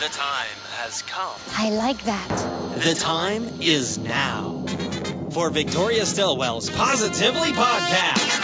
The time has come. I like that. The time is now for Victoria Stilwell's Positively Podcast.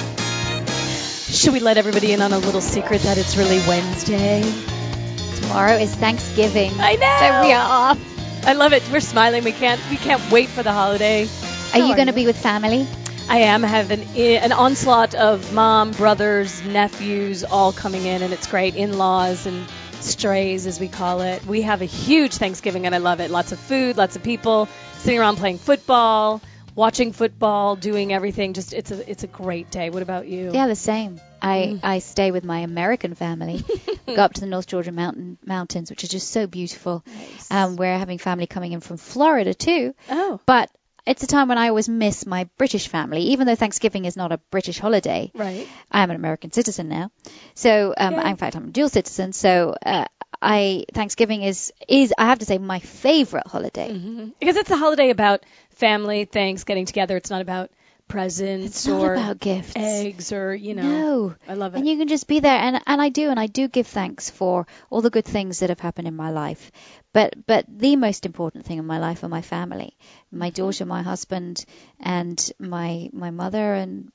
Should we let everybody in on a little secret that it's really Wednesday? Tomorrow is Thanksgiving. I know. So we are off. I love it. We're smiling. We can't. We can't wait for the holiday. Are How you going to be with family? I am. I have an an onslaught of mom, brothers, nephews, all coming in, and it's great. In-laws and strays, as we call it. We have a huge Thanksgiving, and I love it. Lots of food, lots of people sitting around playing football, watching football, doing everything. Just it's a it's a great day. What about you? Yeah, the same. I, Mm. I stay with my American family. Go up to the North Georgia mountain mountains, which is just so beautiful. Um, we're having family coming in from Florida too. Oh. But it's a time when I always miss my British family, even though Thanksgiving is not a British holiday. Right. I am an American citizen now. So, um, in fact, I'm a dual citizen. So, uh, I Thanksgiving is is I have to say my favorite holiday. Because it's a holiday about family, things, getting together. It's not about presents It's not or about gifts. eggs or you know. No. I love it. And you can just be there and and I do and I do give thanks for all the good things that have happened in my life. But but the most important thing in my life are my family. My Mm-hmm. daughter, my husband and my my mother and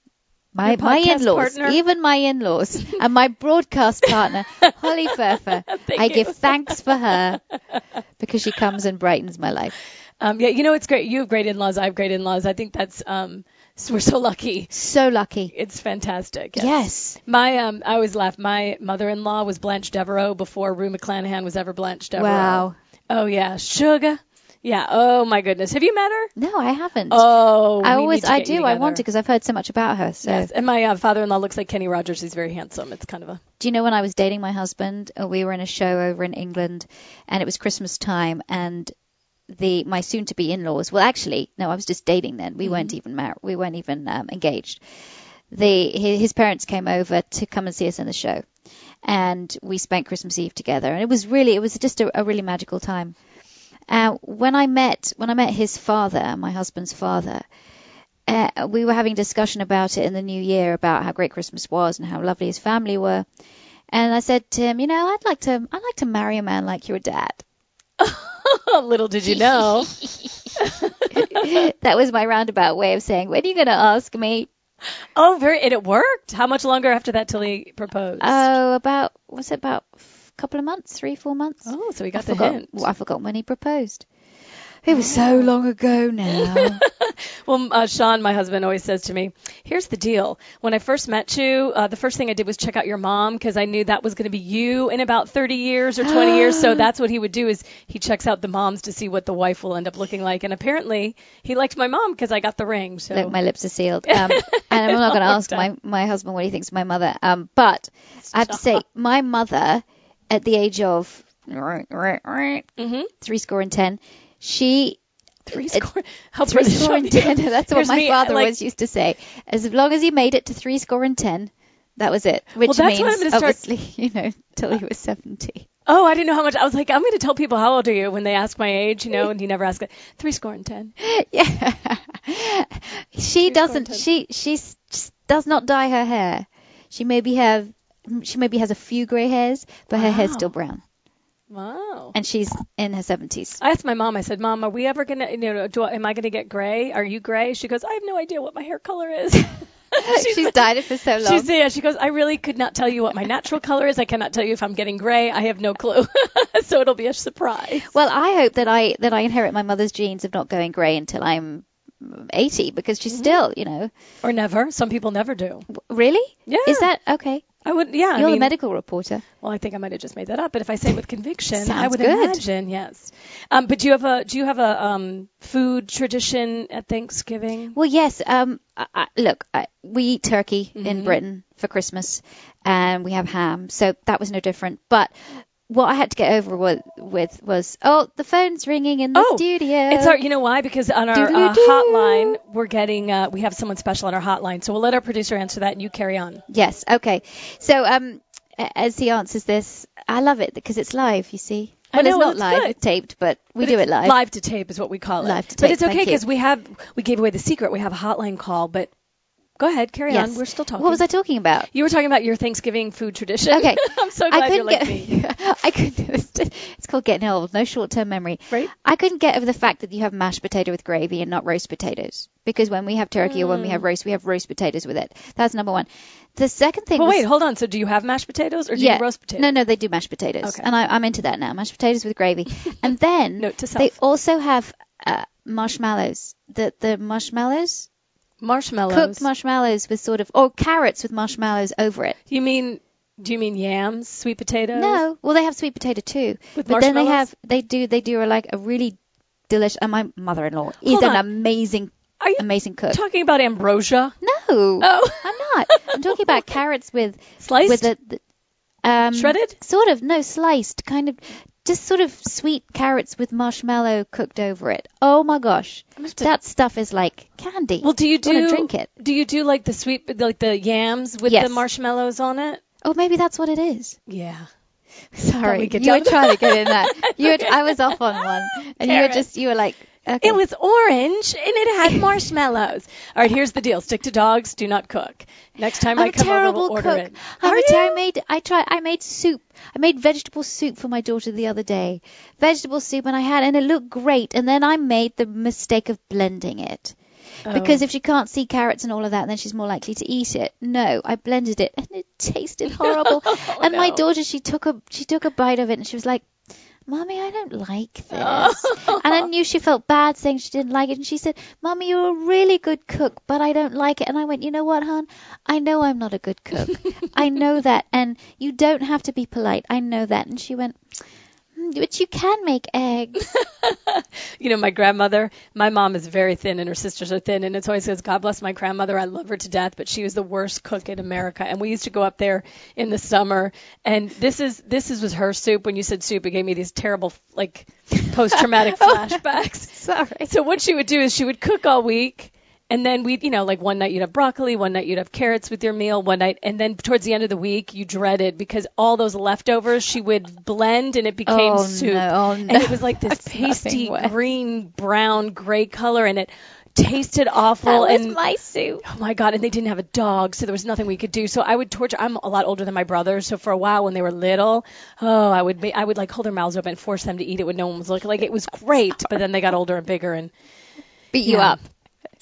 my my in-laws, partner. even my in-laws, and my broadcast partner, Holly Firfer. I you. give thanks for her because she comes and brightens my life. Um, yeah, you know it's great. You have great in-laws. I have great in-laws. I think that's um, we're so lucky. So lucky. It's fantastic. Yes. My um, I always laugh. My mother-in-law was Blanche Devereaux before Rue McClanahan was ever Blanche Devereaux. Wow. Oh yeah, sugar. Yeah. Oh my goodness. Have you met her? No, I haven't. Oh. I always I do. I want to because I've heard so much about her. So Yes. And my uh, father-in-law looks like Kenny Rogers. He's very handsome. It's kind of a. Do you know when I was dating my husband, uh, we were in a show over in England, and it was Christmas time, and the my soon-to-be in-laws. Well, actually, no, I was just dating then. We weren't even married. We weren't even um, engaged. The his, his parents came over to come and see us in the show, and we spent Christmas Eve together, and it was really, it was just a, a really magical time. Uh, when I met when I met his father, my husband's father, uh, we were having a discussion about it in the new year about how great Christmas was and how lovely his family were. And I said to him, you know, I'd like to, I'd like to marry a man like your dad. Little did you know. that was my roundabout way of saying, when are you going to ask me? oh, very. And it worked. How much longer after that till he proposed? Oh, about, was it about couple of months, three, four months? oh, so he got I the forgot, hint. well, I forgot when he proposed. It was so long ago now. Well, uh, Sean, my husband, always says to me, "Here's the deal. When I first met you, uh, the first thing I did was check out your mom because I knew that was going to be you in about 30 years or 20 years. So that's what he would do is he checks out the moms to see what the wife will end up looking like. And apparently, he liked my mom because I got the ring. So Look, my lips are sealed. Um, and I'm not going to ask my, my husband what he thinks of my mother. Um, but I have to say, my mother, at the age of Mhm. three score and ten, she three score. How three score and ten. That's what Here's my me, father like- always used to say. As long as he made it to three score and ten, that was it. Which Well, means I'm start- obviously, you know, till he was seventy. Oh, I didn't know how much. I was like, I'm going to tell people how old are you when they ask my age, you know, and he never asked it. Three score and ten. yeah. she doesn't. She she does not dye her hair. She maybe have. She maybe has a few grey hairs, but her hair's still brown, Wow. and she's in her seventies. I asked my mom. I said, "Mom, are we ever gonna, you know, do I, am I gonna get gray? Are you gray?" She goes, "I have no idea what my hair color is." she's dyed it for so long. She's yeah. She goes, "I really could not tell you what my natural color is. I cannot tell you if I'm getting gray. I have no clue. so it'll be a surprise." well, I hope that I that I inherit my mother's genes of not going grey until I'm 80 because Mm-hmm. she's still, you know, Or never. Some people never do. really? Yeah. Is that okay? I would. Yeah. You're mean, the medical reporter. Well, I think I might have just made that up, but if I say it with conviction, I would good. imagine yes. Um, but do you have a do you have a um, food tradition at Thanksgiving? Well, yes. Um, I, I, look, I, we eat turkey Mm-hmm. in Britain for Christmas, and we have ham, so that was no different. But what I had to get over with, with was, oh, the phone's ringing in the Oh, studio. It's our, you know why? Because on our uh, hotline, we're getting, uh, we have someone special on our hotline. So we'll let our producer answer that and you carry on. Yes. Okay. So, um, as he answers this, I love it because it's live. You see. I Well, know, it's well, not it's live. good. Taped, but we But do it live. Live to tape is what we call it. Live to tape. But it's okay because we have, we gave away the secret. We have a hotline call, but go ahead, carry Yes. on. We're still talking. What was I talking about? You were talking about your Thanksgiving food tradition. Okay. I'm so glad you're like me. get. I couldn't. It's called getting old. No short-term memory. Right. I couldn't get over the fact that you have mashed potato with gravy and not roast potatoes. Because when we have turkey or when we have roast, we have roast potatoes with it. That's number one. The second thing. Well, was, wait, hold on. So do you have mashed potatoes or do yeah. you roast potatoes? No, no, they do mashed potatoes, Okay. and I, I'm into that now. Mashed potatoes with gravy, and then they also have uh, marshmallows. The the marshmallows, Marshmallows. cooked marshmallows with sort of or carrots with marshmallows over it. You mean, do you mean yams, sweet potatoes? No, well they have sweet potato too, With but then they have they do they do a, like a really delicious. And my mother-in-law is Hold an on. amazing Are you amazing cook. talking about ambrosia? no, Oh. I'm not. I'm talking about carrots with Sliced? with the, the um, Shredded? Sort of, no, sliced, kind of, just sort of sweet carrots with marshmallow cooked over it. Oh my gosh, that stuff is like candy. Well, do you do drink it? Do you do like the sweet, like the yams with Yes. the marshmallows on it? Oh, maybe that's what it is. Yeah. Sorry, you were trying to get in that. You were, I was off on one, and you were just, you were like, okay. It was orange and it had marshmallows. All right, here's the deal: stick to dogs, do not cook. Next time I'm I come over, we'll order cook. it. I'm Are a ter- I made I tried I made soup. I made vegetable soup for my daughter the other day. Vegetable soup and I had and it looked great and then I made the mistake of blending it. Because Oh. if she can't see carrots and all of that, then she's more likely to eat it. No, I blended it and it tasted horrible. Oh, and my no. daughter, she took a she took a bite of it and she was like, "Mommy, I don't like this." and I knew she felt bad saying she didn't like it, and she said, "Mommy, you're a really good cook, but I don't like it." And I went, "You know what, hon? I know I'm not a good cook. I know that, and you don't have to be polite. I know that." And she went, "Hmm, Mm, "But you can make eggs." you know, my grandmother, my mom is very thin and her sisters are thin, and it's always says, God bless my grandmother. I love her to death, but she was the worst cook in America. And we used to go up there in the summer, and this is this is was her soup. When you said soup, it gave me these terrible like post traumatic flashbacks. Sorry. So what she would do is she would cook all week. And then we, you know, like one night you'd have broccoli, one night you'd have carrots with your meal, one night, and then towards the end of the week you dreaded because all those leftovers she would blend and it became Oh, soup, no. Oh, and it was like this pasty green, brown, gray color, and it tasted awful. That was and my soup. oh my god! And they didn't have a dog, so there was nothing we could do. So I would torture. I'm a lot older than my brothers, so for a while when they were little, oh, I would I would like hold their mouths open and force them to eat it when no one was looking. Like it was great, but then they got older and bigger and Beat you Yeah. up.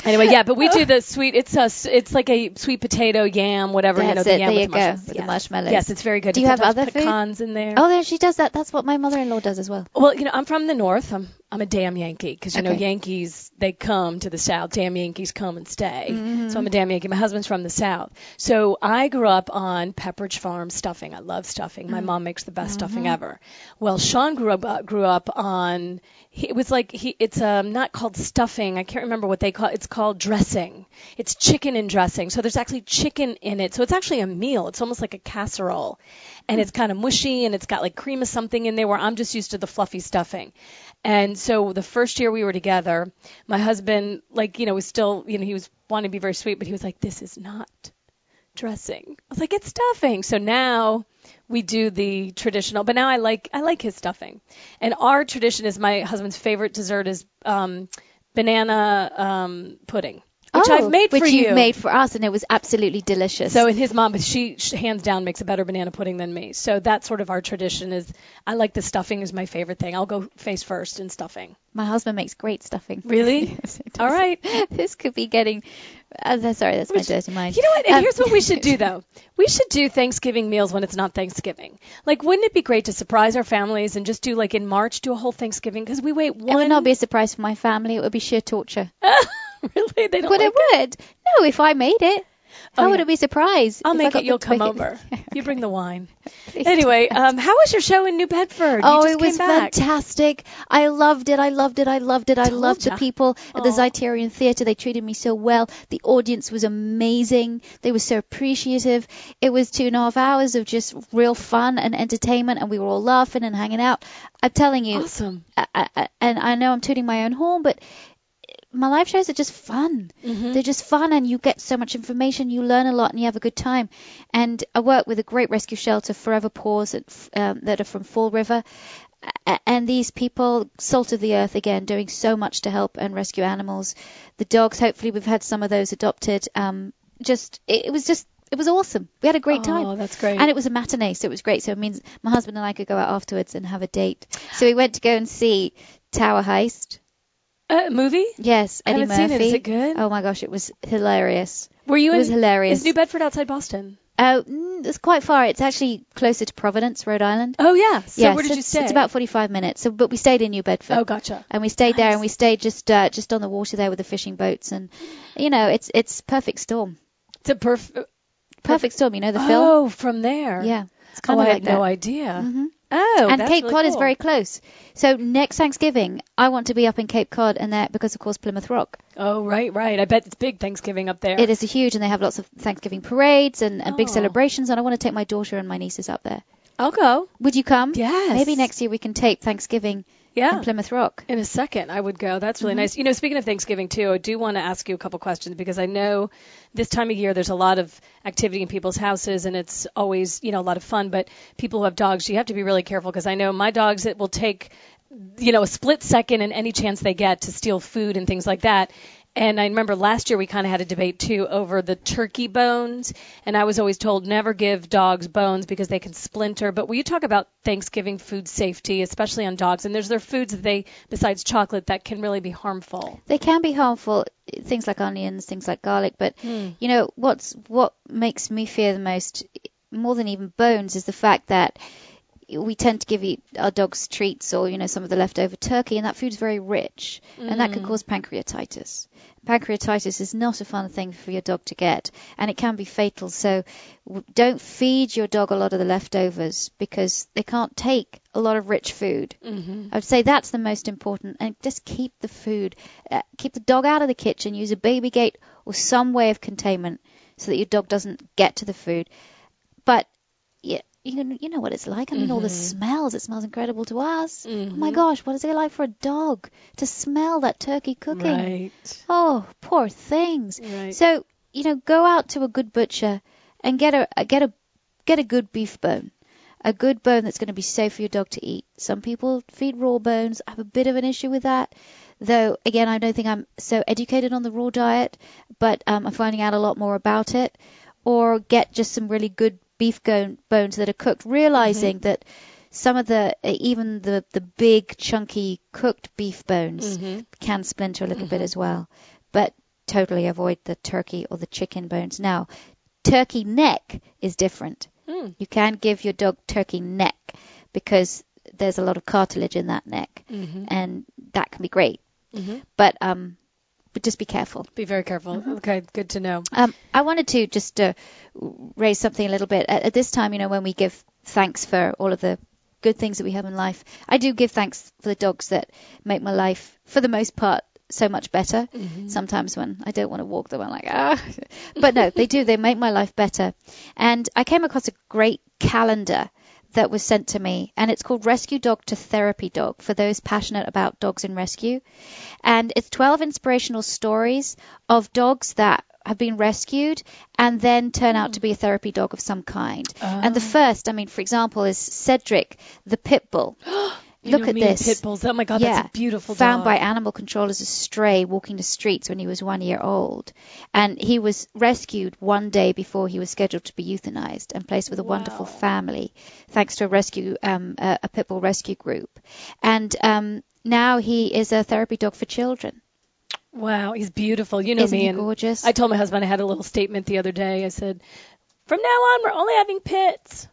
Anyway, yeah, but we do the sweet. It's a, s- it's like a sweet potato yam, whatever you know. That's The it. yam There with you the mushrooms. with the Yes. marshmallows. Yes, it's very good. Do It you have other food? pecans in there? Oh, there she does that. That's what my mother-in-law does as well. Well, you know, I'm from the north. I'm I'm a damn Yankee because you know Yankees they come to the south. Damn Yankees come and stay. Mm-hmm. So I'm a damn Yankee. My husband's from the south. So I grew up on Pepperidge Farm stuffing. I love stuffing. Mm. My mom makes the best Mm-hmm. stuffing ever. Well, Sean grew up uh, grew up on. He, it was like he. It's um not called stuffing. I can't remember what they call. It's called dressing. It's chicken and dressing. So there's actually chicken in it. So it's actually a meal. It's almost like a casserole, and it's kind of mushy and it's got like cream of something in there. Where I'm just used to the fluffy stuffing. And so the first year we were together, my husband, like, you know, was still, you know, he was wanting to be very sweet, but he was like, this is not dressing. I was like, it's stuffing. So now we do the traditional, but now I like, I like his stuffing. And our tradition is my husband's favorite dessert is, um, banana, um, pudding, which oh, I've made which for you've you. made for us, and it was absolutely delicious. So and his mom, she, she hands down makes a better banana pudding than me. So that's sort of our tradition. Is I like the stuffing is my favorite thing. I'll go face first in stuffing. my husband makes great stuffing. Really? Yes. All right. this could be getting. Uh, sorry, that's my dirty mind. You know what? And Um, here's what we should do though. We should do Thanksgiving meals when it's not Thanksgiving. Like, wouldn't it be great to surprise our families and just do like in March do a whole Thanksgiving? Because we wait one. It would not be a surprise for my family. It would be sheer torture. really. They don't But like it would. No, if I made it. How Oh, would yeah. it be surprised? I'll make it. You'll come over. You bring the wine. Anyway, um, how was your show in New Bedford? Oh, it was fantastic. I loved it. I loved it. I loved it. I Told loved ya. the people at the Aw. Zeiterion Theatre. They treated me so well. The audience was amazing. They were so appreciative. It was two and a half hours of just real fun and entertainment, and we were all laughing and hanging out. I'm telling you, Awesome. I, I, and I know I'm tooting my own horn, but my live shows are just fun. Mm-hmm. They're just fun, and you get so much information. You learn a lot, and you have a good time. And I work with a great rescue shelter, Forever Paws, at, um, that are from Fall River. And these people, salt of the earth again, doing so much to help and rescue animals. The dogs, hopefully, we've had some of those adopted. Um, just, it, it was just, it was awesome. We had a great time. Oh, that's great. And it was a matinee, so it was great. So it means my husband and I could go out afterwards and have a date. So we went to go and see Tower Heist. Uh, movie? Yes, I Eddie haven't seen it. Murphy. Is it good? Oh my gosh, it was hilarious. Were you it in? was hilarious. Is New Bedford outside Boston? Oh, mm, it's quite far. It's actually closer to Providence, Rhode Island. Oh yeah. So yes, where did you stay? It's about 45 minutes. So, but we stayed in New Bedford. Oh, gotcha. And we stayed there, and we stayed just uh, just on the water there with the fishing boats, and you know, it's it's perfect storm. It's a perf- Perfect storm. You know the film? Oh, from there. Yeah, it's Oh, kind of I like had no that. idea. Mhm. Oh, and Cape really Cod is very close. So next Thanksgiving, I want to be up in Cape Cod, and that because of course Plymouth Rock. Oh, right, right. I bet it's big Thanksgiving up there. It is a huge, and they have lots of Thanksgiving parades and, and big Oh. celebrations. And I want to take my daughter and my nieces up there. I'll go. Would you come? Yes. Maybe next year we can tape Thanksgiving Yeah. in Plymouth Rock. In a second, I would go. That's Mm-hmm. really nice. You know, speaking of Thanksgiving too, I do want to ask you a couple questions because I know this time of year there's a lot of activity in people's houses and it's always you know a lot of fun. But people who have dogs, you have to be really careful because I know my dogs it will take you know a split second and any chance they get to steal food and things like that. And I remember last year we kind of had a debate too over the turkey bones, and I was always told never give dogs bones because they can splinter. But will you talk about Thanksgiving food safety, especially on dogs? And there's their foods that they, besides chocolate, that can really be harmful. They can be harmful, things like onions, things like garlic. But hmm. you know what's what makes me fear the most, more than even bones, is the fact that we tend to give our dogs treats or you know some of the leftover turkey, and that food's very rich, and that can cause pancreatitis. Pancreatitis is not a fun thing for your dog to get, and it can be fatal. So don't feed your dog a lot of the leftovers because they can't take a lot of rich food. Mm-hmm. I would say that's the most important, and just keep the food, uh, keep the dog out of the kitchen. Use a baby gate or some way of containment so that your dog doesn't get to the food. But you know, you know what it's like. I mean, all the smells. It smells incredible to us. Oh my gosh, what is it like for a dog to smell that turkey cooking? Right. Oh, poor things. Right. So you know, go out to a good butcher and get a get a get a good beef bone, a good bone that's going to be safe for your dog to eat. Some people feed raw bones. I have a bit of an issue with that, though. Again, I don't think I'm so educated on the raw diet, but um, I'm finding out a lot more about it. Or get just some really good beef go- bones that are cooked, realizing mm-hmm. that some of the even the the big chunky cooked beef bones mm-hmm. can splinter a little bit mm-hmm. as well. But totally avoid the turkey or the chicken bones. Now, turkey neck is different. Mm. You can give your dog turkey neck because there's a lot of cartilage in that neck, and that can be great. But um, but just be careful. Be very careful. Okay, good to know. Um, I wanted to just uh, raise something a little bit. At, at this time, you know, when we give thanks for all of the good things that we have in life, I do give thanks for the dogs that make my life, for the most part, so much better. Sometimes when I don't want to walk them, I'm like, ah. But no, they do. They make my life better. And I came across a great calendar that was sent to me, and it's called Rescue Dog to Therapy Dog for those passionate about dogs in rescue. And it's 12 inspirational stories of dogs that have been rescued and then turn out to be a therapy dog of some kind. And the oh. first, I mean, for example, is Cedric the Pit Bull. You Look know at me this. Pit bulls. Oh my God, yeah, that's a beautiful Found dog. by animal control as a stray walking the streets when he was one year old. And he was rescued one day before he was scheduled to be euthanized and placed with a wonderful family, thanks to a rescue, um, a, a pit bull rescue group. And um, now he is a therapy dog for children. Wow, he's beautiful. You know Isn't me. he gorgeous? I told my husband I had a little statement the other day. I said, from now on, we're only having pits.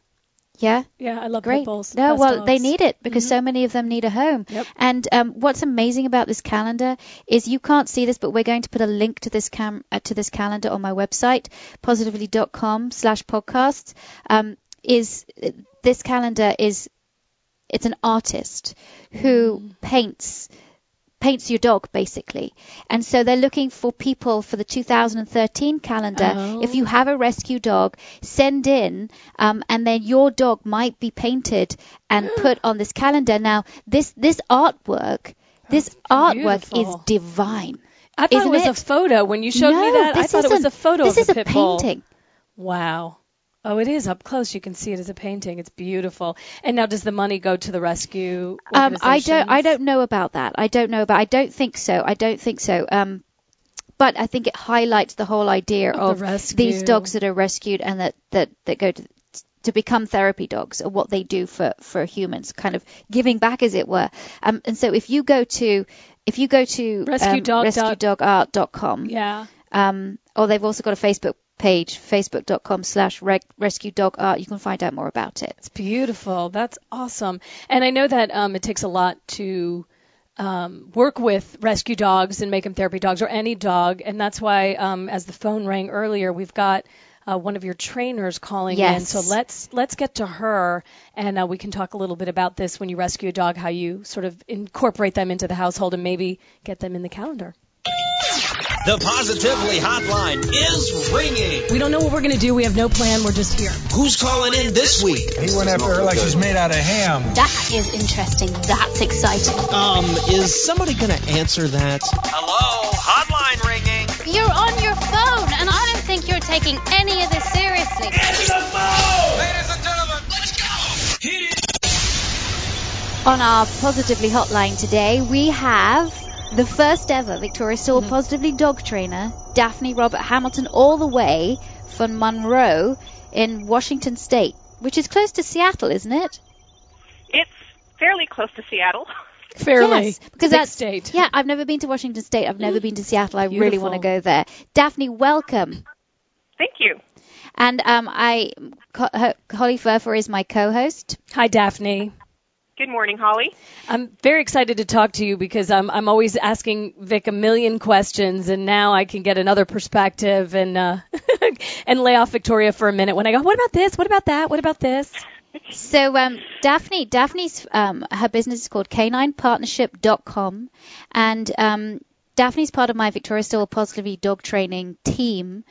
Yeah. Yeah, I love Great. pit bulls. No, well, they need it because so many of them need a home. Yep. And um, what's amazing about this calendar is you can't see this, but we're going to put a link to this cam uh, to this calendar on my website, positively.com/slash podcasts. Um, is this calendar is it's an artist who paints paints your dog basically and so they're looking for people for the 2013 calendar Oh. if you have a rescue dog send in um, and then your dog might be painted and put on this calendar now this this artwork this artwork is divine I thought Isn't it was it? a photo. When you showed no, me that, I this thought it was a photo this is a bull. painting Wow. Oh, it is up close. You can see it as a painting. It's beautiful. And now, does the money go to the rescue? Um, I don't. I don't know about that. I don't know about. I don't think so. I don't think so. Um, but I think it highlights the whole idea Of the these dogs that are rescued and that that that go to to become therapy dogs or what they do for for humans, kind of giving back as it were. Um, and so if you go to if you go to Rescue um, rescuedogart.com, Yeah. um, or they've also got a Facebook page, facebook.com slash rescue dog art. You can find out more about it. It's beautiful. That's awesome. And I know that um, it takes a lot to um, work with rescue dogs and make them therapy dogs or any dog. And that's why, um, as the phone rang earlier, we've got uh, one of your trainers calling in. Yes. So let's let's get to her, and uh, we can talk a little bit about this when you rescue a dog, how you sort of incorporate them into the household and maybe get them in the calendar. The Positively Hotline is ringing. We don't know what we're going to do. We have no plan. We're just here. Who's calling in this week? He went after her like she's made out of ham. That is interesting. That's exciting. Um, is somebody gonna answer that? Hello, hotline ringing. You're on your phone, and I don't think you're taking any of this seriously. Answer the phone! Ladies and gentlemen, let's go! On our Positively Hotline today, we have the first ever Victoria Stewart Positively dog trainer, Daphne Robert Hamilton, all the way from Monroe in Washington State, which is close to Seattle, isn't it? It's fairly close to Seattle. Fairly. Yes, because big that's state. Yeah, I've never been to Washington State. I've never been to Seattle. I really want to go there. Daphne, welcome. Thank you. And um, I, Holly Firfer is my co-host. Hi, Daphne. Good morning, Holly. I'm very excited to talk to you because I'm I'm always asking Vic a million questions, and now I can get another perspective and uh, and lay off Victoria for a minute when I go, what about this? What about that? What about this? So um, Daphne, Daphne's um, her business is called caninepartnership.com, and um, Daphne's part of my Victoria Still Positively dog training team,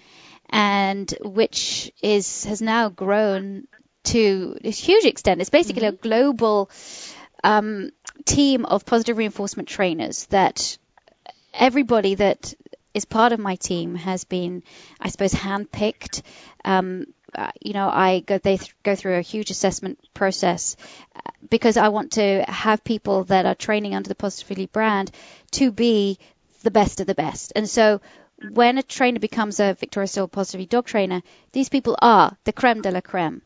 and which is has now grown to a huge extent. It's basically a global um, team of positive reinforcement trainers that everybody that is part of my team has been, I suppose, handpicked. Um, uh, you know, I go they th- go through a huge assessment process uh, because I want to have people that are training under the Positively brand to be the best of the best. And so, when a trainer becomes a Victoria Stewart Positively dog trainer, these people are the creme de la creme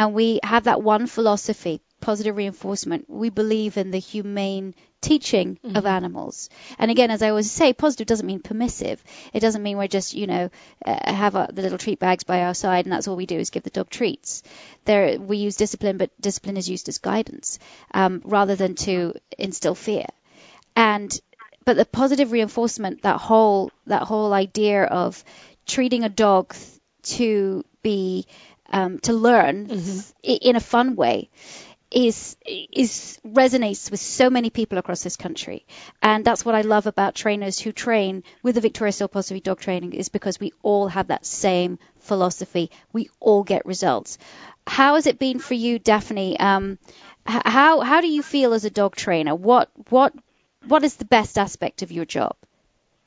and we have that one philosophy positive reinforcement. We believe in the humane teaching of animals. And again as i always say positive doesn't mean permissive. It doesn't mean we're just you know uh, have our, the little treat bags by our side and that's all we do is give the dog treats. There we use discipline but discipline is used as guidance um, rather than to instill fear. And but the positive reinforcement that whole that whole idea of treating a dog th- to be um, to learn i- in a fun way is is resonates with so many people across this country, and that's what I love about trainers who train with the Victoria Steel Positive Dog Training is because we all have that same philosophy. We all get results. How has it been for you, Daphne? Um, how how do you feel as a dog trainer? What what what is the best aspect of your job?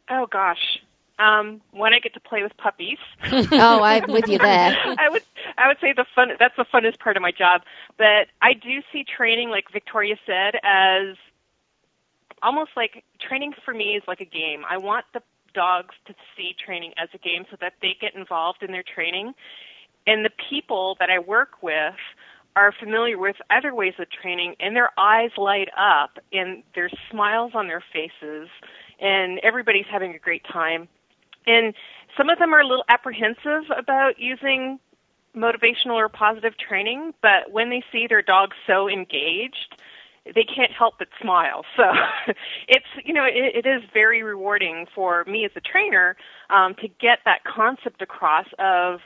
Oh gosh. Um, when I get to play with puppies, oh, I'm with you there. I would I would say the fun that's the funnest part of my job. But I do see training, like Victoria said, as almost like training for me is like a game. I want the dogs to see training as a game so that they get involved in their training. And the people that I work with are familiar with other ways of training and their eyes light up and there's smiles on their faces and everybody's having a great time. And some of them are a little apprehensive about using motivational or positive training, but when they see their dog so engaged, they can't help but smile. So it's you know it, it is very rewarding for me as a trainer um, to get that concept across of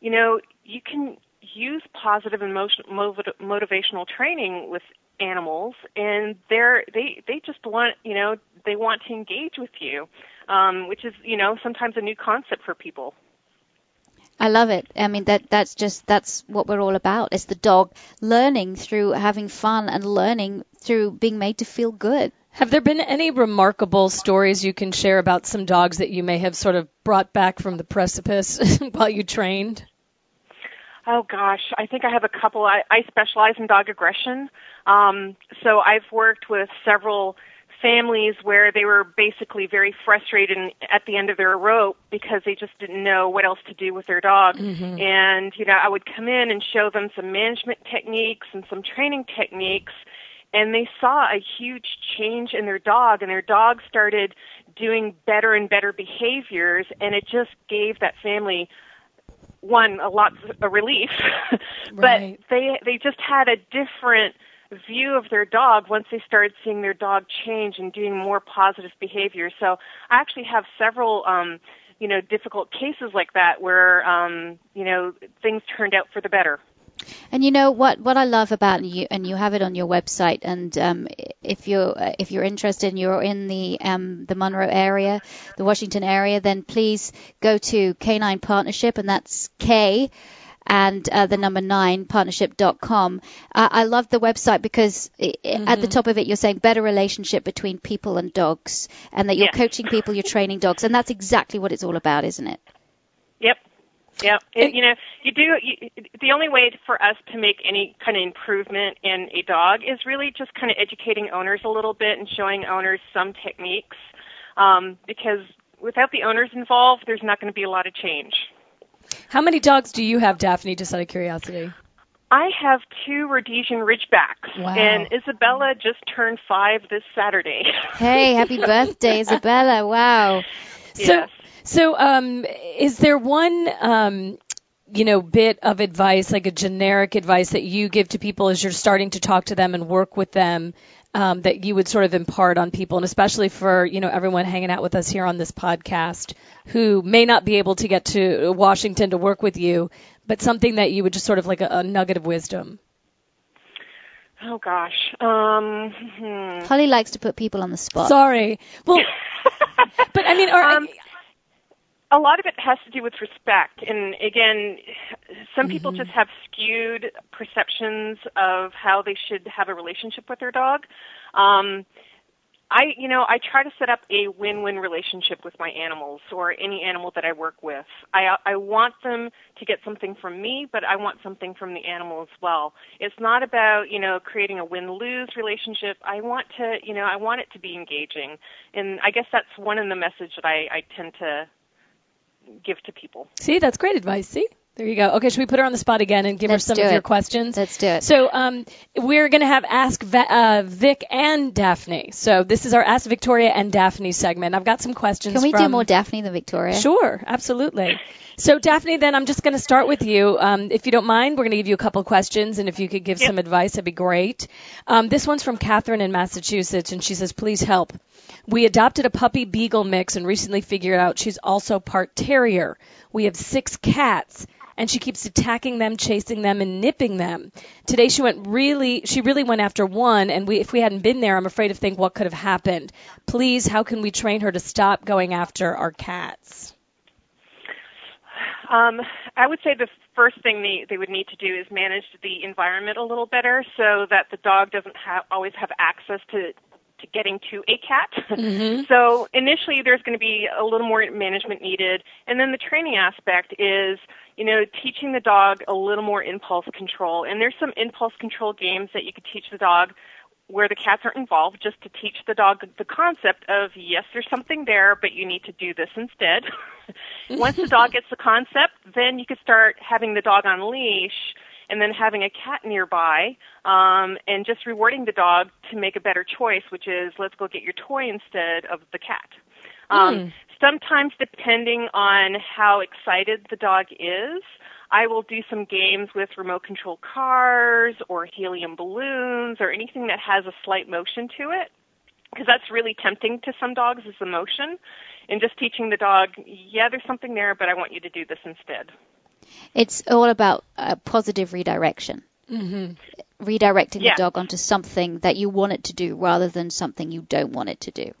you know you can use positive emotion motiv- motivational training with animals and they're they they just want you know they want to engage with you um, which is you know sometimes a new concept for people I love it. I mean that that's just that's what we're all about. It's the dog learning through having fun and learning through being made to feel good. Have there been any remarkable stories you can share about some dogs that you may have sort of brought back from the precipice while you trained? Oh gosh, I think I have a couple. I, I specialize in dog aggression, um, so I've worked with several families where they were basically very frustrated and at the end of their rope because they just didn't know what else to do with their dog. Mm-hmm. And, you know, I would come in and show them some management techniques and some training techniques and they saw a huge change in their dog and their dog started doing better and better behaviors and it just gave that family one a lot of relief Right. but they they just had a different view of their dog once they started seeing their dog change and doing more positive behavior. So I actually have several um you know difficult cases like that where um you know things turned out for the better. And you know what? What I love about you, and you have it on your website. And um, if you're if you're interested and you're in the um, the Monroe area, the Washington area, then please go to Canine Partnership, and that's K and uh, the number nine partnership.com. Uh, I love the website because i at the top of it you're saying better relationship between people and dogs, and that you're coaching people, you're training dogs, and that's exactly what it's all about, isn't it? Yep. Yep. It, you know, you do. You, the only way for us to make any kind of improvement in a dog is really just kind of educating owners a little bit and showing owners some techniques, um, because without the owners involved, there's not going to be a lot of change. How many dogs do you have, Daphne, just out of curiosity? I have two Rhodesian Ridgebacks, Wow. and Isabella just turned five this Saturday. Hey, happy birthday, Isabella! Wow. yes. So, um, is there one, um, you know, bit of advice, like a generic advice that you give to people as you're starting to talk to them and work with them, um, that you would sort of impart on people, and especially for you know everyone hanging out with us here on this podcast who may not be able to get to Washington to work with you, but something that you would just sort of like a, a nugget of wisdom. Oh gosh. Um, hmm. Holly likes to put people on the spot. Sorry. Well, but I mean, are, Um, a lot of it has to do with respect and again some people just have skewed perceptions of how they should have a relationship with their dog um I, you know, I try to set up a win-win relationship with my animals or any animal that I work with. I, I want them to get something from me, but I want something from the animal as well. It's not about, you know, creating a win-lose relationship. I want to, you know, I want it to be engaging. And I guess that's one of the message that I, I tend to give to people. see, that's great advice. See, there you go. Okay, should we put her on the spot again and give Let's her some of it. your questions? Let's do it. So um, we're going to have Ask Va- uh, Vic and Daphne. So this is our Ask Victoria and Daphne segment. I've got some questions. Can we do more Daphne than Victoria? Sure, absolutely. So Daphne, then I'm just going to start with you. Um, if you don't mind, we're going to give you a couple questions, and if you could give Yep. some advice, that'd be great. Um, this one's from Catherine in Massachusetts, and she says, "Please help. We adopted a puppy beagle mix, and recently figured out she's also part terrier. We have six cats." And she keeps attacking them, chasing them, and nipping them. Today she went really, she really went after one, and we, if we hadn't been there, I'm afraid to think what could have happened. Please, how can we train her to stop going after our cats? Um, I would say the first thing they, they would need to do is manage the environment a little better so that the dog doesn't have, always have access to to getting to a cat. Mm-hmm. So initially there's going to be a little more management needed and then the training aspect is, you know, teaching the dog a little more impulse control. And there's some impulse control games that you could teach the dog where the cats aren't involved just to teach the dog the concept of yes there's something there but you need to do this instead once the dog gets the concept then you could start having the dog on leash and then having a cat nearby um, and just rewarding the dog to make a better choice which is let's go get your toy instead of the cat. Um, sometimes depending on how excited the dog is I will do some games with remote control cars or helium balloons or anything that has a slight motion to it because that's really tempting to some dogs is the motion and just teaching the dog yeah there's something there but i want you to do this instead It's all about uh, positive redirection. Mm-hmm. Redirecting Yeah. the dog onto something that you want it to do rather than something you don't want it to do.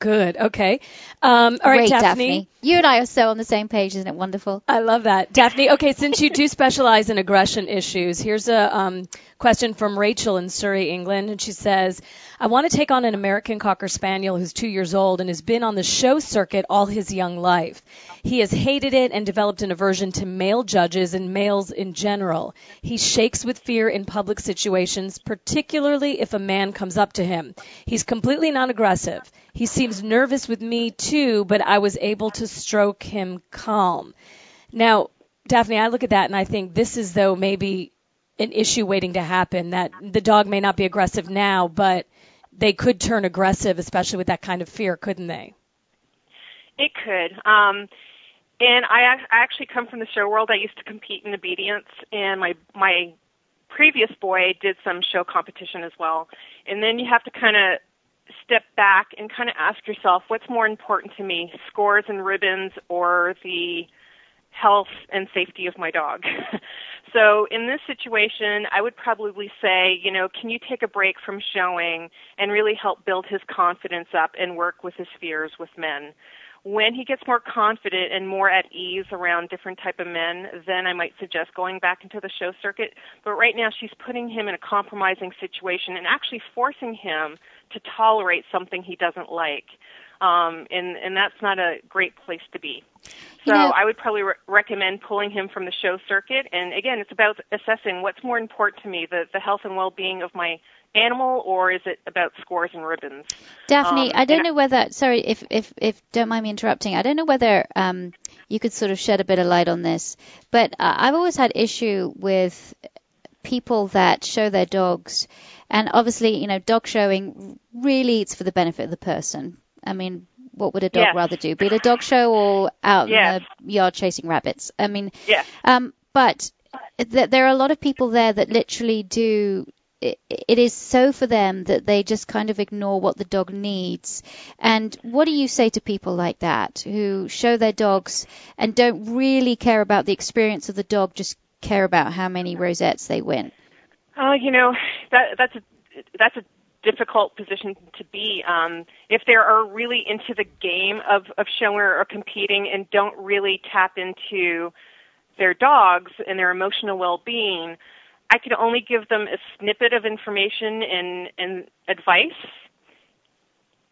Good. Okay. Um, all right, Great, Daphne. You and I are so on the same page, isn't it wonderful? I love that. Daphne, okay, since you do specialize in aggression issues, here's a um, question from Rachel in Surrey, England. And she says, I want to take on an American Cocker Spaniel who's two years old and has been on the show circuit all his young life. He has hated it and developed an aversion to male judges and males in general. He shakes with fear in public situations, particularly if a man comes up to him. He's completely non aggressive. He seems nervous with me too, but I was able to stroke him calm. Now, Daphne, I look at that and I think this is though maybe an issue waiting to happen that the dog may not be aggressive now, but they could turn aggressive, especially with that kind of fear, couldn't they? It could. Um, and I, I actually come from the show world. I used to compete in obedience, and my my previous boy did some show competition as well. And then you have to kind of step back and kind of ask yourself, what's more important to me, scores and ribbons, or the health and safety of my dog? so in this situation, I would probably say, you know, can you take a break from showing and really help build his confidence up and work with his fears with men? When he gets more confident and more at ease around different type of men, then I might suggest going back into the show circuit. But right now she's putting him in a compromising situation and actually forcing him to tolerate something he doesn't like. Um, and and that's not a great place to be. So know- I would probably re- recommend pulling him from the show circuit. And again, it's about assessing what's more important to me, the the health and well-being of my animal, or is it about scores and ribbons? Daphne, Um, I don't know whether. Sorry, if if if don't mind me interrupting. I don't know whether um, you could sort of shed a bit of light on this, but uh, I've always had issue with people that show their dogs, and obviously, you know, dog showing really it's for the benefit of the person. I mean, what would a dog Yes. rather do? Be at a dog show or out Yes. in the yard chasing rabbits? I mean, Yes. um, but th- there are a lot of people there that literally do. It, is so for them that they just kind of ignore what the dog needs. And what do you say to people like that who show their dogs and don't really care about the experience of the dog, just care about how many rosettes they win? Oh, you know that that's a that's a difficult position to be. Um, if they are really into the game of of showing or competing and don't really tap into their dogs and their emotional well-being, I could only give them a snippet of information and and advice.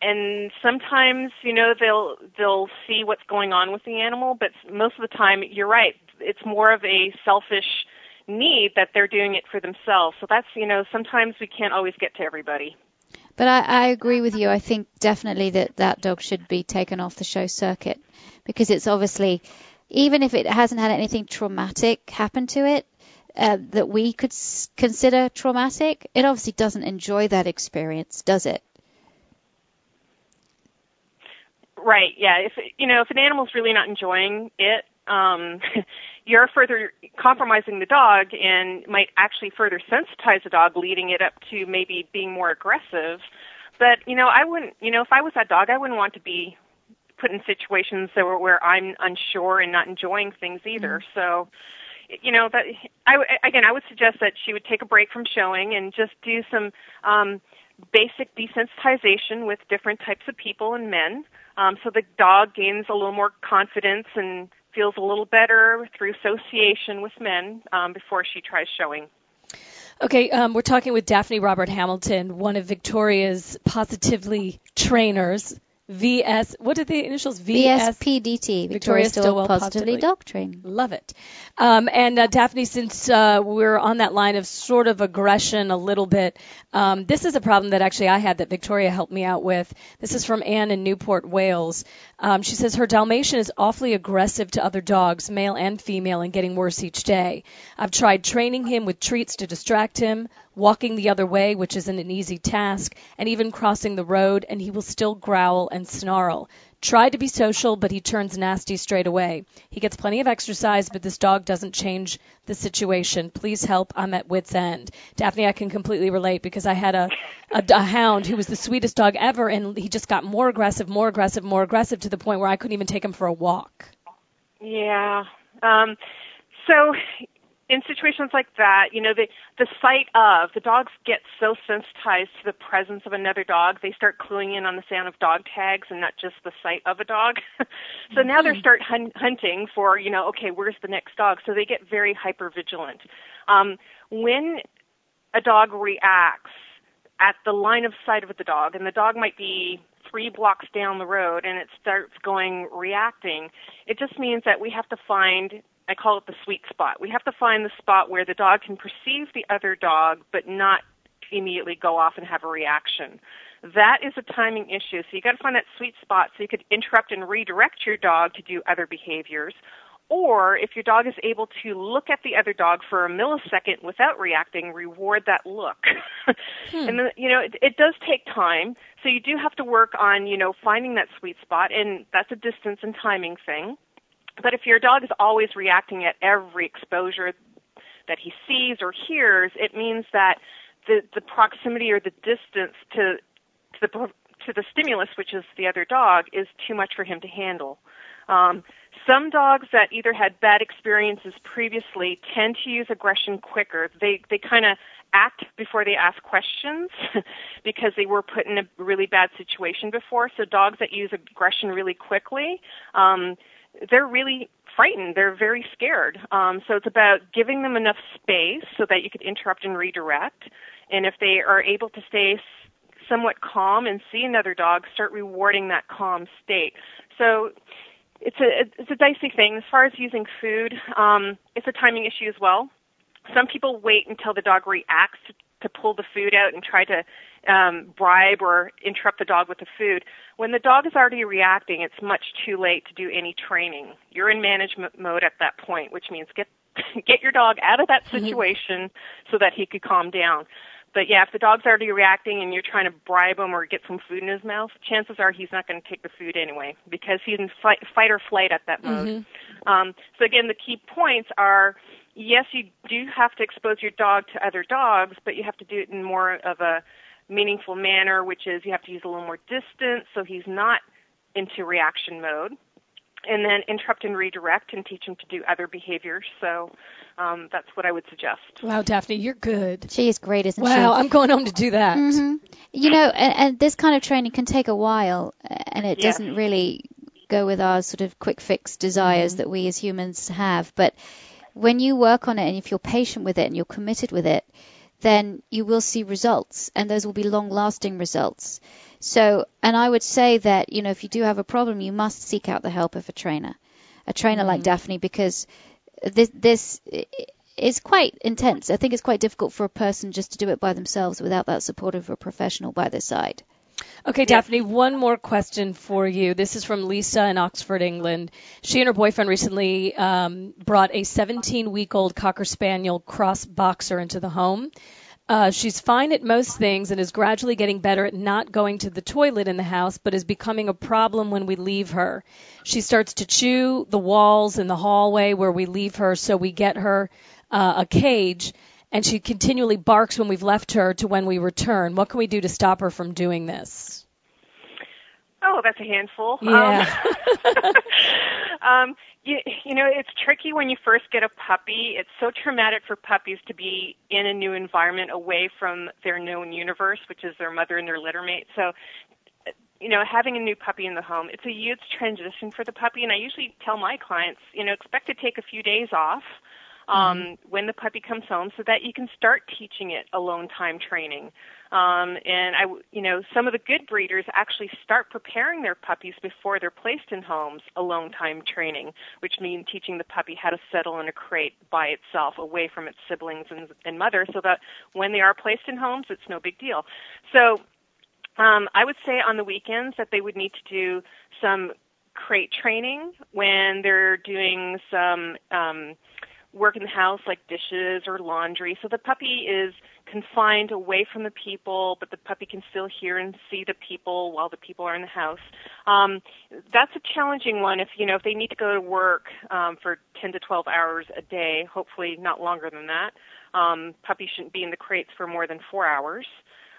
And sometimes, you know, they'll they'll see what's going on with the animal, but most of the time, you're right. It's more of a selfish need that they're doing it for themselves. So that's, you know, sometimes we can't always get to everybody. But I, I agree with you. I think definitely that that dog should be taken off the show circuit because it's obviously, even if it hasn't had anything traumatic happen to it uh, that we could s- consider traumatic, it obviously doesn't enjoy that experience, does it? Right. Yeah. If you know, if an animal's really not enjoying it, um, you're further compromising the dog and might actually further sensitize the dog, leading it up to maybe being more aggressive. But you know, I wouldn't. You know, if I was that dog, I wouldn't want to be put in situations that were where I'm unsure and not enjoying things either. So. You know that I again, I would suggest that she would take a break from showing and just do some um, basic desensitization with different types of people and men, um, so the dog gains a little more confidence and feels a little better through association with men um, before she tries showing. Okay, um, we're talking with Daphne Robert Hamilton, one of Victoria's positively trainers. VS, what are the initials? VS. VSPDT, Victoria Stilwell Positively Positively. Dog Love it. Um, and uh, Daphne, since uh, we're on that line of sort of aggression a little bit, um, this is a problem that actually I had that Victoria helped me out with. This is from Anne in Newport, Wales. Um, she says her Dalmatian is awfully aggressive to other dogs, male and female, and getting worse each day. I've tried training him with treats to distract him, walking the other way, which isn't an easy task, and even crossing the road, and he will still growl and snarl. Tried to be social, but he turns nasty straight away. He gets plenty of exercise, but this dog doesn't change the situation. Please help. I'm at wit's end. Daphne, I can completely relate because I had a, a, a hound who was the sweetest dog ever, and he just got more aggressive, more aggressive, more aggressive to the point where I couldn't even take him for a walk. Yeah. Um, so in situations like that, you know, the the sight of the dogs get so sensitized to the presence of another dog, they start cluing in on the sound of dog tags and not just the sight of a dog. so mm-hmm. now they start hun- hunting for, you know, okay, where's the next dog? So they get very hyper vigilant. Um, when a dog reacts at the line of sight of the dog, and the dog might be three blocks down the road and it starts going reacting, it just means that we have to find I call it the sweet spot. We have to find the spot where the dog can perceive the other dog but not immediately go off and have a reaction. That is a timing issue. So you got to find that sweet spot so you could interrupt and redirect your dog to do other behaviors. Or if your dog is able to look at the other dog for a millisecond without reacting, reward that look. hmm. And then, you know, it, it does take time. So you do have to work on, you know, finding that sweet spot, and that's a distance and timing thing. But if your dog is always reacting at every exposure that he sees or hears, it means that the, the proximity or the distance to, to the to the stimulus, which is the other dog, is too much for him to handle. Um, some dogs that either had bad experiences previously tend to use aggression quicker. They they kind of act before they ask questions because they were put in a really bad situation before. So dogs that use aggression really quickly, um, they're really frightened. They're very scared. Um, so it's about giving them enough space so that you could interrupt and redirect. And if they are able to stay somewhat calm and see another dog, start rewarding that calm state. So it's a it's a dicey thing as far as using food. Um, it's a timing issue as well. Some people wait until the dog reacts to, to pull the food out and try to um, bribe or interrupt the dog with the food. When the dog is already reacting, it's much too late to do any training. You're in management mode at that point, which means get get your dog out of that mm-hmm. situation so that he could calm down. But yeah, if the dog's already reacting and you're trying to bribe him or get some food in his mouth, chances are he's not going to take the food anyway because he's in fight, fight or flight at that mode. Mm-hmm. Um, so again, the key points are yes, you do have to expose your dog to other dogs, but you have to do it in more of a meaningful manner, which is you have to use a little more distance so he's not into reaction mode. And then interrupt and redirect and teach him to do other behaviors. So um, that's what I would suggest. Wow, Daphne, you're good. She is great, isn't wow, she? Wow, I'm going home to do that. Mm-hmm. You know, and, and, this kind of training can take a while, and it yes. doesn't really go with our sort of quick fix desires mm-hmm. that we as humans have. But when you work on it and if you're patient with it and you're committed with it, then you will see results and those will be long lasting results. So, and I would say that, you know, if you do have a problem, you must seek out the help of a trainer, a trainer mm-hmm. like Daphne, because this, this is quite intense. I think it's quite difficult for a person just to do it by themselves without that support of a professional by their side. Okay, Daphne, one more question for you. This is from Lisa in Oxford, England. She and her boyfriend recently um, brought a 17 week old Cocker Spaniel cross boxer into the home. Uh, she's fine at most things and is gradually getting better at not going to the toilet in the house, but is becoming a problem when we leave her. She starts to chew the walls in the hallway where we leave her, so we get her uh, a cage and she continually barks when we've left her to when we return. What can we do to stop her from doing this? Oh, that's a handful. Yeah. Um, um, you, you know, it's tricky when you first get a puppy. It's so traumatic for puppies to be in a new environment away from their known universe, which is their mother and their litter mate. So, you know, having a new puppy in the home, it's a huge transition for the puppy. And I usually tell my clients, you know, expect to take a few days off um, mm-hmm. when the puppy comes home so that you can start teaching it alone time training. Um, and I, you know, some of the good breeders actually start preparing their puppies before they're placed in homes alone time training, which means teaching the puppy how to settle in a crate by itself away from its siblings and, and mother so that when they are placed in homes, it's no big deal. So um, I would say on the weekends that they would need to do some crate training when they're doing some um, work in the house like dishes or laundry. So the puppy is confined away from the people, but the puppy can still hear and see the people while the people are in the house. Um, that's a challenging one. If you know if they need to go to work um, for 10 to 12 hours a day, hopefully not longer than that. Um, puppies shouldn't be in the crates for more than four hours.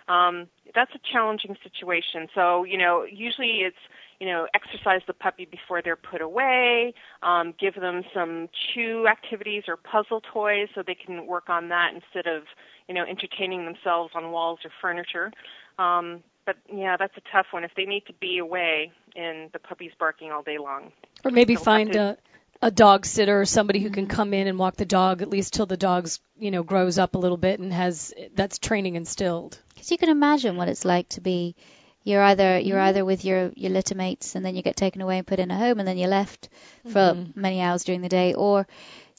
Um, that's a challenging situation. So you know usually it's you know, exercise the puppy before they're put away, um, give them some chew activities or puzzle toys so they can work on that instead of, you know, entertaining themselves on walls or furniture. Um, but yeah, that's a tough one. If they need to be away and the puppy's barking all day long. Or maybe find a a dog sitter or somebody who can come in and walk the dog at least till the dog's you know grows up a little bit and has that's training instilled. Because you can imagine what it's like to be you're either you're mm-hmm. either with your your litter mates and then you get taken away and put in a home and then you're left for mm-hmm. many hours during the day, or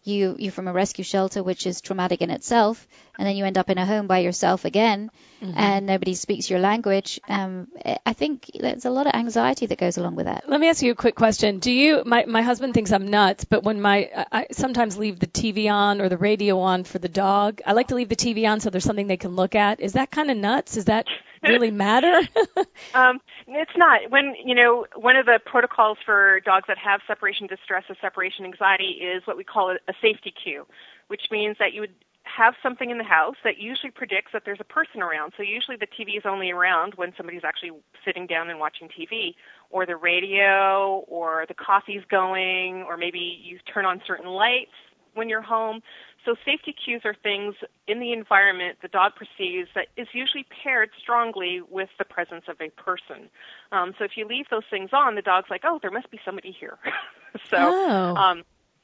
you you're from a rescue shelter which is traumatic in itself and then you end up in a home by yourself again mm-hmm. and nobody speaks your language um, i think there's a lot of anxiety that goes along with that. Let me ask you a quick question. Do you my my husband thinks i'm nuts but when my i sometimes leave the tv on or the radio on for the dog i like to leave the tv on so there's something they can look at. Is that kind of nuts? Is that really matter? um, it's not. When you know, one of the protocols for dogs that have separation distress or separation anxiety is what we call a, safety cue, which means that you would have something in the house that usually predicts that there's a person around. So usually the TV is only around when somebody's actually sitting down and watching TV, or the radio, or the coffee's going, or maybe you turn on certain lights when you're home. So safety cues are things in the environment the dog perceives that is usually paired strongly with the presence of a person. Um, so if you leave those things on, the dog's like, oh, there must be somebody here. so oh. um,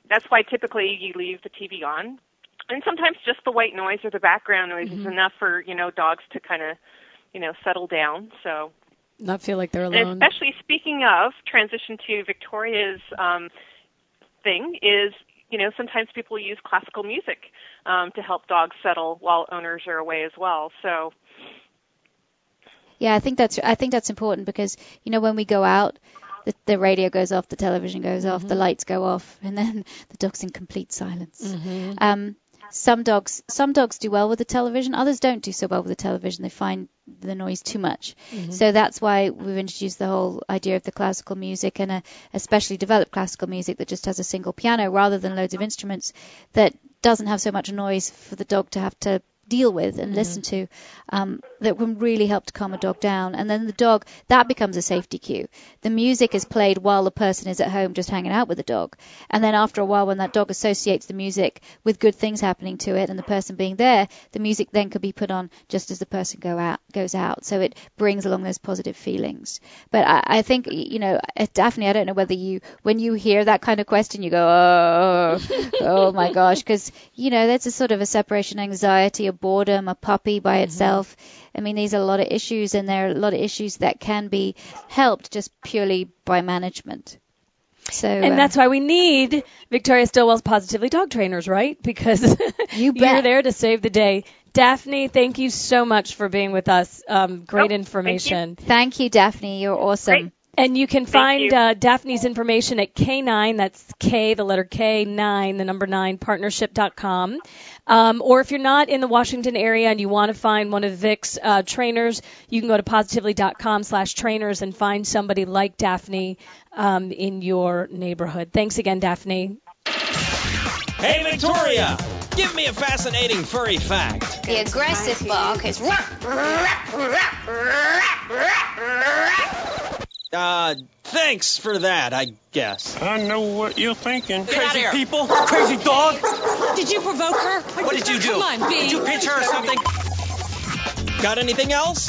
that's why typically you leave the TV on. And sometimes just the white noise or the background noise mm-hmm. is enough for, you know, dogs to kind of, you know, settle down. So not feel like they're alone. And especially speaking of transition to Victoria's um, thing is you know, sometimes people use classical music um, to help dogs settle while owners are away as well. So. Yeah, I think that's I think that's important because you know when we go out, the, the radio goes off, the television goes off, mm-hmm. the lights go off, and then the dog's in complete silence. Mm-hmm. Um, some dogs some dogs do well with the television. Others don't do so well with the television. They find the noise too much. Mm-hmm. so that's why we've introduced the whole idea of the classical music and a especially developed classical music that just has a single piano rather than loads of instruments that doesn't have so much noise for the dog to have to deal with and mm-hmm. listen to um, that can really help to calm a dog down. And then the dog, that becomes a safety cue. The music is played while the person is at home just hanging out with the dog. And then after a while, when that dog associates the music with good things happening to it and the person being there, the music then could be put on just as the person go out goes out. So it brings along those positive feelings. But I, I think, you know, Daphne, I don't know whether you, when you hear that kind of question, you go, oh, oh my gosh, because, you know, that's a sort of a separation anxiety, a boredom, a puppy by mm-hmm. itself. I mean, these are a lot of issues, and there are a lot of issues that can be helped just purely by management. So, and uh, that's why we need Victoria Stilwell's Positively Dog Trainers, right? Because you are there to save the day. Daphne, thank you so much for being with us. Um, great oh, information. Thank you. thank you, Daphne. You're awesome. Great. And you can find uh, Daphne's information at K9, that's K, the letter K, 9, the number 9, partnership.com. Um, or if you're not in the Washington area and you want to find one of Vic's uh, trainers, you can go to positively.com slash trainers and find somebody like Daphne um, in your neighborhood. Thanks again, Daphne. Hey, Victoria! Give me a fascinating furry fact. The aggressive bark is. Uh, thanks for that, I guess. I know what you're thinking. Get Crazy people, crazy dog. Did you provoke her? What did you do? Come on, B. Did you pinch her or something? Got anything else?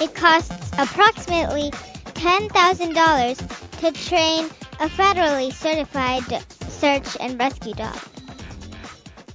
It costs approximately $10,000 to train a federally certified search and rescue dog.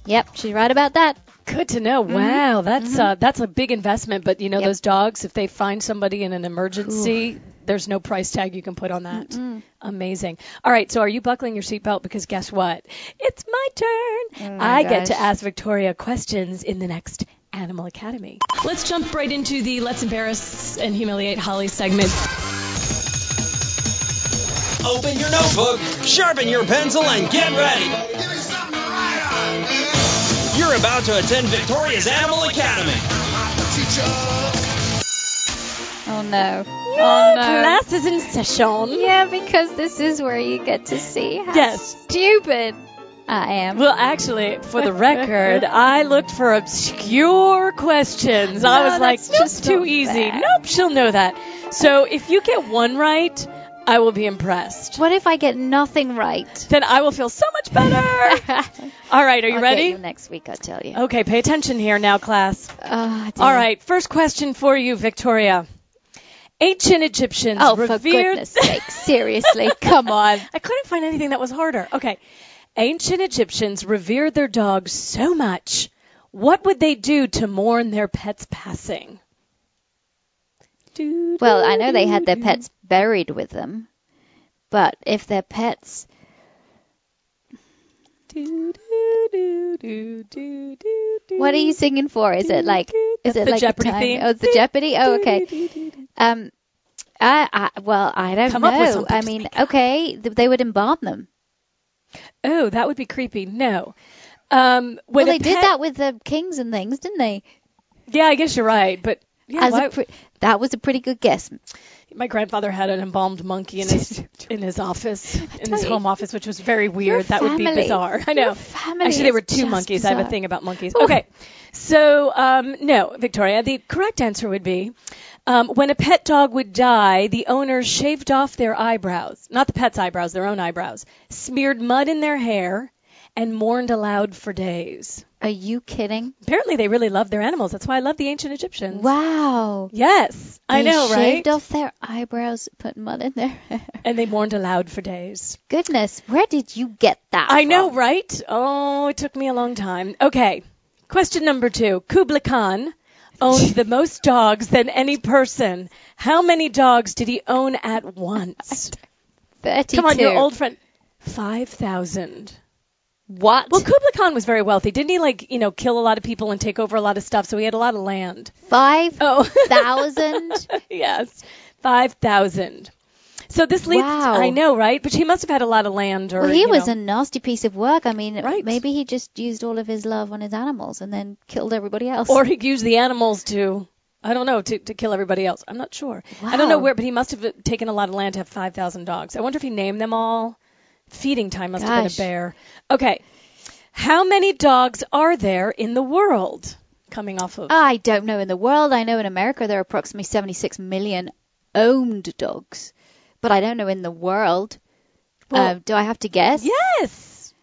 Yep, she's right about that. Good to know. Mm-hmm. Wow, that's mm-hmm. uh, that's a big investment. But you know, yep. those dogs, if they find somebody in an emergency, Ooh. There's no price tag you can put on that. Mm-mm. Amazing. All right, so are you buckling your seatbelt? Because guess what? It's my turn. Oh my I gosh. get to ask Victoria questions in the next Animal Academy. Let's jump right into the let's embarrass and humiliate Holly segment. Open your notebook, sharpen your pencil, and get ready. You're about to attend Victoria's Animal Academy. Oh no. Oh, Oh no. Class is in session. Yeah, because this is where you get to see how Yes. stupid I am. Well, actually, for the record, I looked for obscure questions. I was like, just too easy. Nope, she'll know that. So if you get one right, I will be impressed. What if I get nothing right? Then I will feel so much better. All right, are you I'll ready? You next week, I'll tell you. Okay, pay attention here now, class. Oh. All right, first question for you, Victoria. Ancient Egyptians Oh, for goodness sake! Seriously, come on. I couldn't find anything that was harder. Okay. Ancient Egyptians revered their dogs so much. What would they do to mourn their pet's passing? Well, I know they had their pets buried with them, but if their pets, what are you singing for? Is it like, is That's it the like Jeopardy time? theme. Oh, it's the Jeopardy. Oh, okay. Um, I, I well, I don't Come know. up with something I to mean, okay, th- they would embalm them. Oh, that would be creepy. No. Um, when well, a they did pet- that with the kings and things, didn't they? Yeah, I guess you're right. But yeah, As why- a pre- that was a pretty good guess. My grandfather had an embalmed monkey in his in his office, in his home office, which was very weird. That would be bizarre. I know. Actually, there were two monkeys. I have a bizarre. thing about monkeys. Okay, so um, no, Victoria. The correct answer would be. Um, when a pet dog would die, the owners shaved off their eyebrows, not the pet's eyebrows, their own eyebrows, smeared mud in their hair, and mourned aloud for days. Are you kidding? Apparently, they really loved their animals. That's why I love the ancient Egyptians. Wow. Yes, I They know, right? They shaved off their eyebrows, put mud in their hair. And they mourned aloud for days. Goodness, where did you get that? I know, right? Oh, it took me a long time. Okay, question number two. Kublai Khan owned the most dogs than any person. How many dogs did he own at once? Thirty-two. Come on, your old friend. 5,000. What? Well, Kublai Khan was very wealthy. Didn't he, like, you know, kill a lot of people and take over a lot of stuff? So he had a lot of land. Five Oh. thousand. yes, 5,000. So this leads, Wow. I know, right? But he must have had a lot of land or, well, he you was know. a nasty piece of work. I mean, Right. maybe he just used all of his love on his animals and then killed everybody else. Or he used the animals to, I don't know, to, to kill everybody else. I'm not sure. Wow. I don't know where, but he must have taken a lot of land to have 5,000 dogs. I wonder if he named them all. Feeding time must have been a bear. Okay. How many dogs are there in the world? Coming off of. I don't know in the world. I know in America there are approximately 76 million owned dogs, but I don't know in the world. Well- uh, do I have to guess? yes!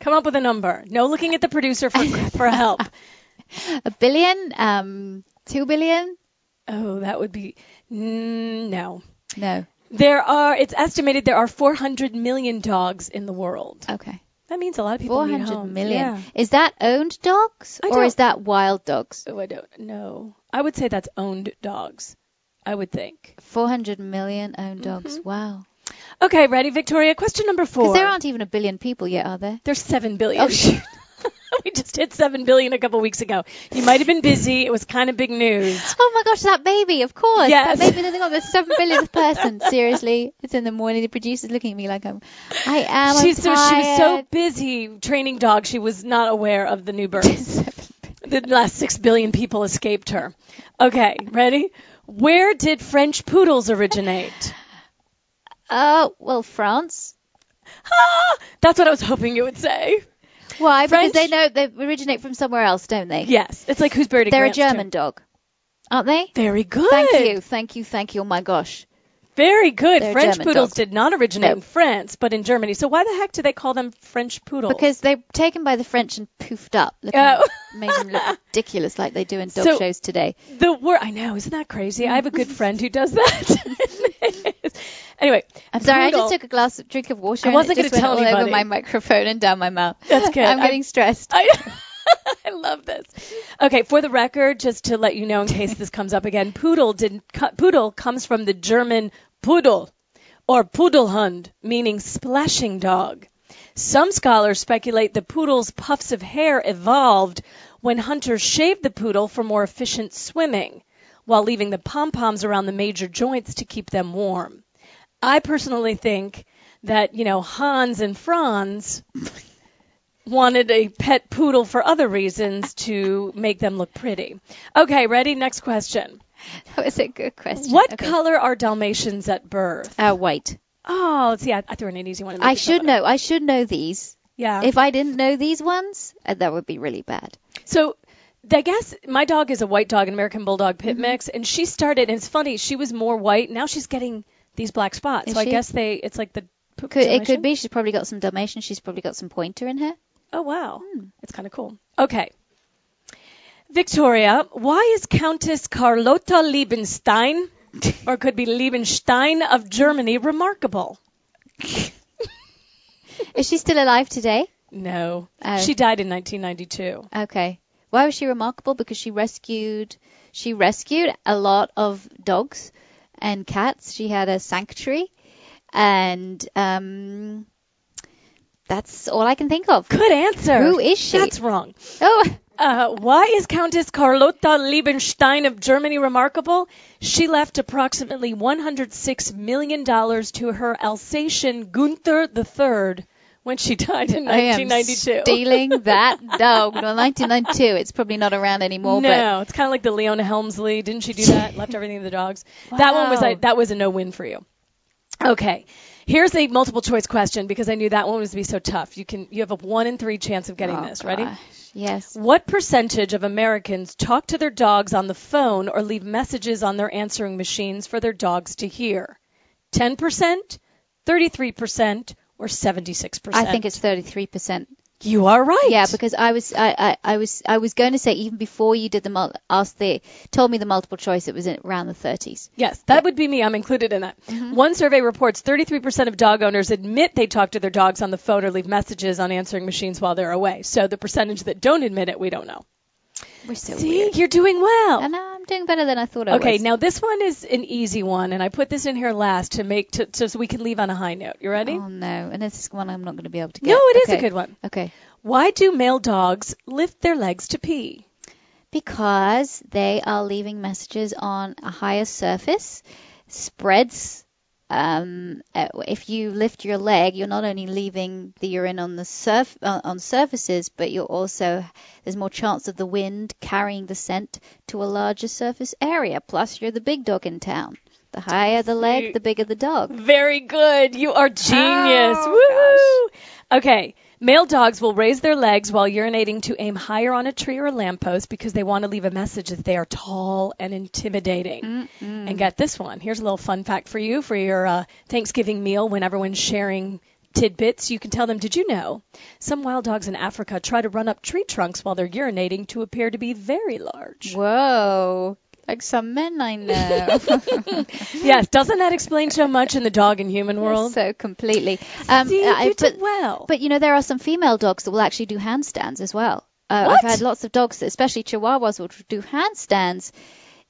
Come up with a number. No looking at the producer for, for help. A billion? Um, two billion? Oh, that would be. Mm, no. No. There are, it's estimated there are 400 million dogs in the world. Okay. That means a lot of people Four need homes. million. Yeah. Is that owned dogs I or is that wild dogs? Oh, I don't know. I would say that's owned dogs. I would think. Four hundred million owned Mm-hmm. dogs. Wow. Okay, ready, Victoria? Question number four. Because there aren't even a billion people yet, are there? There's seven billion. Oh, shoot. we just hit seven billion a couple weeks ago. You might have been busy. It was kind of big news. Oh my gosh, that baby, of course. Yes. That baby the seven billionth person. Seriously. It's in the morning. The producer's looking at me like I'm I am. She's so she was so busy training dogs, she was not aware of the new births. the last six billion people escaped her. Okay, ready? Where did French poodles originate? Oh, well, France. Ah, that's what I was hoping you would say. Why? French? Because they know they originate from somewhere else, don't they? Yes, it's like who's a They're a Grant's tomb. German dog. Aren't they? Very good. Thank you, thank you, thank you. Oh my gosh. Very good. They're French German poodles dogs. did not originate No. in France, but in Germany. So why the heck do they call them French poodles? Because they're taken by the French and poofed up, looking, Oh. made them look ridiculous like they do in dog So- shows today. the word I know, isn't that crazy? I have a good friend who does that. Anyway, I'm sorry, I just took a glass of drink of water. I wasn't it gonna just went tell all over my microphone and down my mouth. That's good. I'm I- getting stressed. I, I love this. Okay, for the record, just to let you know in case this comes up again, poodle did poodle comes from the German pudel or pudelhund, meaning splashing dog. Some scholars speculate the poodle's puffs of hair evolved when hunters shaved the poodle for more efficient swimming, while leaving the pom-poms around the major joints to keep them warm. I personally think that, you know, Hans and Franz wanted a pet poodle for other reasons to make them look pretty. Okay, ready? Next question. That was a good question. What Okay. color are Dalmatians at birth? Uh, white. Oh, see. I, I threw in an easy one. I should know. I should know these. Yeah. If I didn't know these ones, uh, that would be really bad. So I guess my dog is a white dog, an American Bulldog Mm-hmm. pit mix, and she started. And it's funny, she was more white. Now she's getting these black spots. Is so I guess they. It's like the. Could, it could be she's probably got some Dalmatian. She's probably got some Pointer in her. Oh wow, Hmm. it's kind of cool. Okay. Victoria, why is Countess Carlotta Liebenstein, or could be Liebenstein of Germany, remarkable? Is she still alive today? No, Oh. she died in 1992. Okay. Why was she remarkable? Because she rescued she rescued a lot of dogs and cats. She had a sanctuary, and um, that's all I can think of. Good answer. Who is she? That's wrong. Oh, Uh, why is Countess Carlotta Liebenstein of Germany remarkable? She left approximately $106 million to her Alsatian Gunther III when she died in I am 1992. stealing that dog. Well, 1992. It's probably not around anymore. no, it's kind of like the Leona Helmsley. Didn't she do that? Left everything to the dogs. That one was a, that was a no win for you. Okay. Here's a multiple choice question because I knew that one was to be so tough. You can you have a one in three chance of But getting oh, this. Ready? Oh, Yes. What percentage of Americans talk to their dogs on the phone or leave messages on their answering machines for their dogs to hear? 10%, 33%, or 76%? I think it's 33%. You are right. Yeah, because I was I, I, I was I was going to say even before you did the mul- asked the told me the multiple choice it was in around the 30s. Yes, that would be me. I'm included in that. Mm-hmm. One survey reports 33% of dog owners admit they talk to their dogs on the phone or leave messages on answering machines while they're away. So the percentage that don't admit it, we don't know. We're so See, weird. you're doing well. And I'm doing better than I thought I Okay, was. Okay, now this one is an easy one, and I put this in here last to make to, to so we can leave on a high note. You ready? Oh no, and this is one I'm not going to be able to get. no, it is okay. a good one. Okay. Why do male dogs lift their legs to pee? Because they are leaving messages on a higher surface, spreads. Um, uh, if you lift your leg, you're not only leaving the urine on the surf uh, on surfaces, but you're also there's more chance of the wind carrying the scent to a larger surface area. Plus, you're the big dog in town. The higher the leg, the bigger the dog. Very good. You are genius. Oh, Woo! Okay. Male dogs will raise their legs while urinating to aim higher on a tree or a lamppost because they want to leave a message that they are tall and intimidating. And get this one. Here's a little fun fact for you for your uh, Thanksgiving meal when everyone's sharing tidbits. You can tell them, did you know? Some wild dogs in Africa try to run up tree trunks while they're urinating to appear to be very large. Whoa, like some men I know. yes, doesn't that explain so much in the dog and human world? so completely. Um, See, I- you but, did well. but you know there are some female dogs that will actually do handstands as well. Uh? I've had lots of dogs, especially Chihuahuas, will do handstands.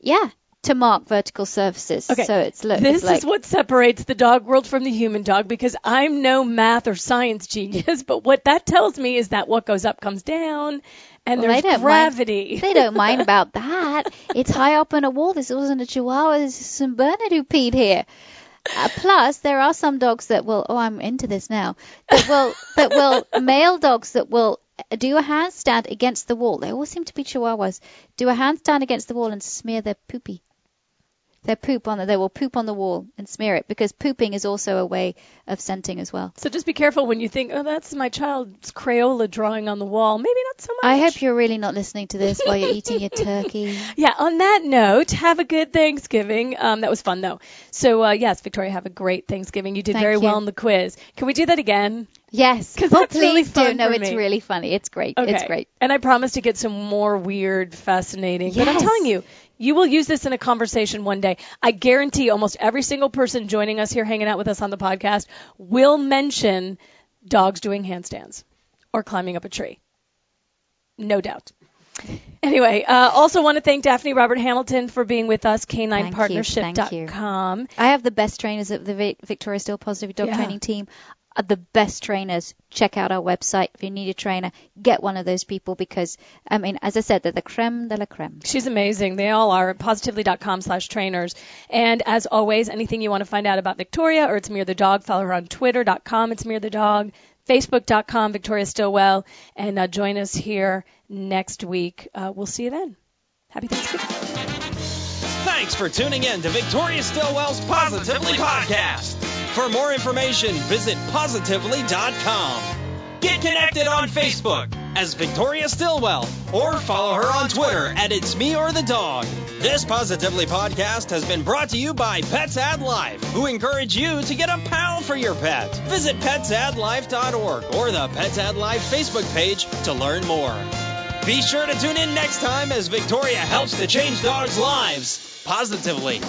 Yeah, to mark vertical surfaces. Okay. So it's look. This like, is what separates the dog world from the human dog because I'm no math or science genius, but what that tells me is that what goes up comes down and Well, there's don't gravity. Mind, they don't mind about that. It's high up on a wall. This wasn't a Chihuahua. This is some Bernard who peed here. Uh, plus, there are some dogs that will. Oh, I'm into this now. That will. that will. Male dogs that will do a handstand against the wall. They all seem to be Chihuahuas. Do a handstand against the wall and smear their poopy. Their poop on the. They will poop on the wall and smear it because pooping is also a way of scenting as well. so just be careful when you think, oh, that's my child's Crayola drawing on the wall. Maybe not so much. I hope you're really not listening to this while you're eating your turkey. Yeah, on that note, have a good Thanksgiving. Um, that was fun, though. So, uh, yes, Victoria, have a great Thanksgiving. You did Thank very you. well in the quiz. Can we do that again? Yes, 'Cause well, that's really please fun do. No, it's me. really funny. It's great. Okay. It's great. And I promise to get some more weird, fascinating. But I'm telling you, you will use this in a conversation one day. I guarantee almost every single person joining us here, hanging out with us on the podcast, will mention dogs doing handstands or climbing up a tree. No doubt. Anyway, uh, also want to thank Daphne Robert Hamilton for being with us, Thank you, thank you. I have the best trainers at the Victoria Still Positive Dog Yeah. Training Team. Are the best trainers. Check out our website. If you need a trainer, get one of those people because, I mean, as I said, they're the creme de la creme. She's amazing. They all are. Positively.com slash trainers. And as always, anything you want to find out about Victoria or It's Me or the Dog, follow her on Twitter.com. It's Me or the Dog. Facebook.com, Victoria Stilwell, and uh, join us here next week. Uh, we'll see you then. Happy Thanksgiving. Thanks for tuning in to Victoria Stilwell's Positively Podcast. For more information, visit positively.com. Get connected on Facebook as Victoria Stilwell or follow her on Twitter at It's Me or the Dog. This Positively podcast has been brought to you by Pets Add Life, who encourage you to get a pal for your pet. Visit petsaddlife.org or the Pets Add Life Facebook page to learn more. Be sure to tune in next time as Victoria helps to change dogs' lives positively.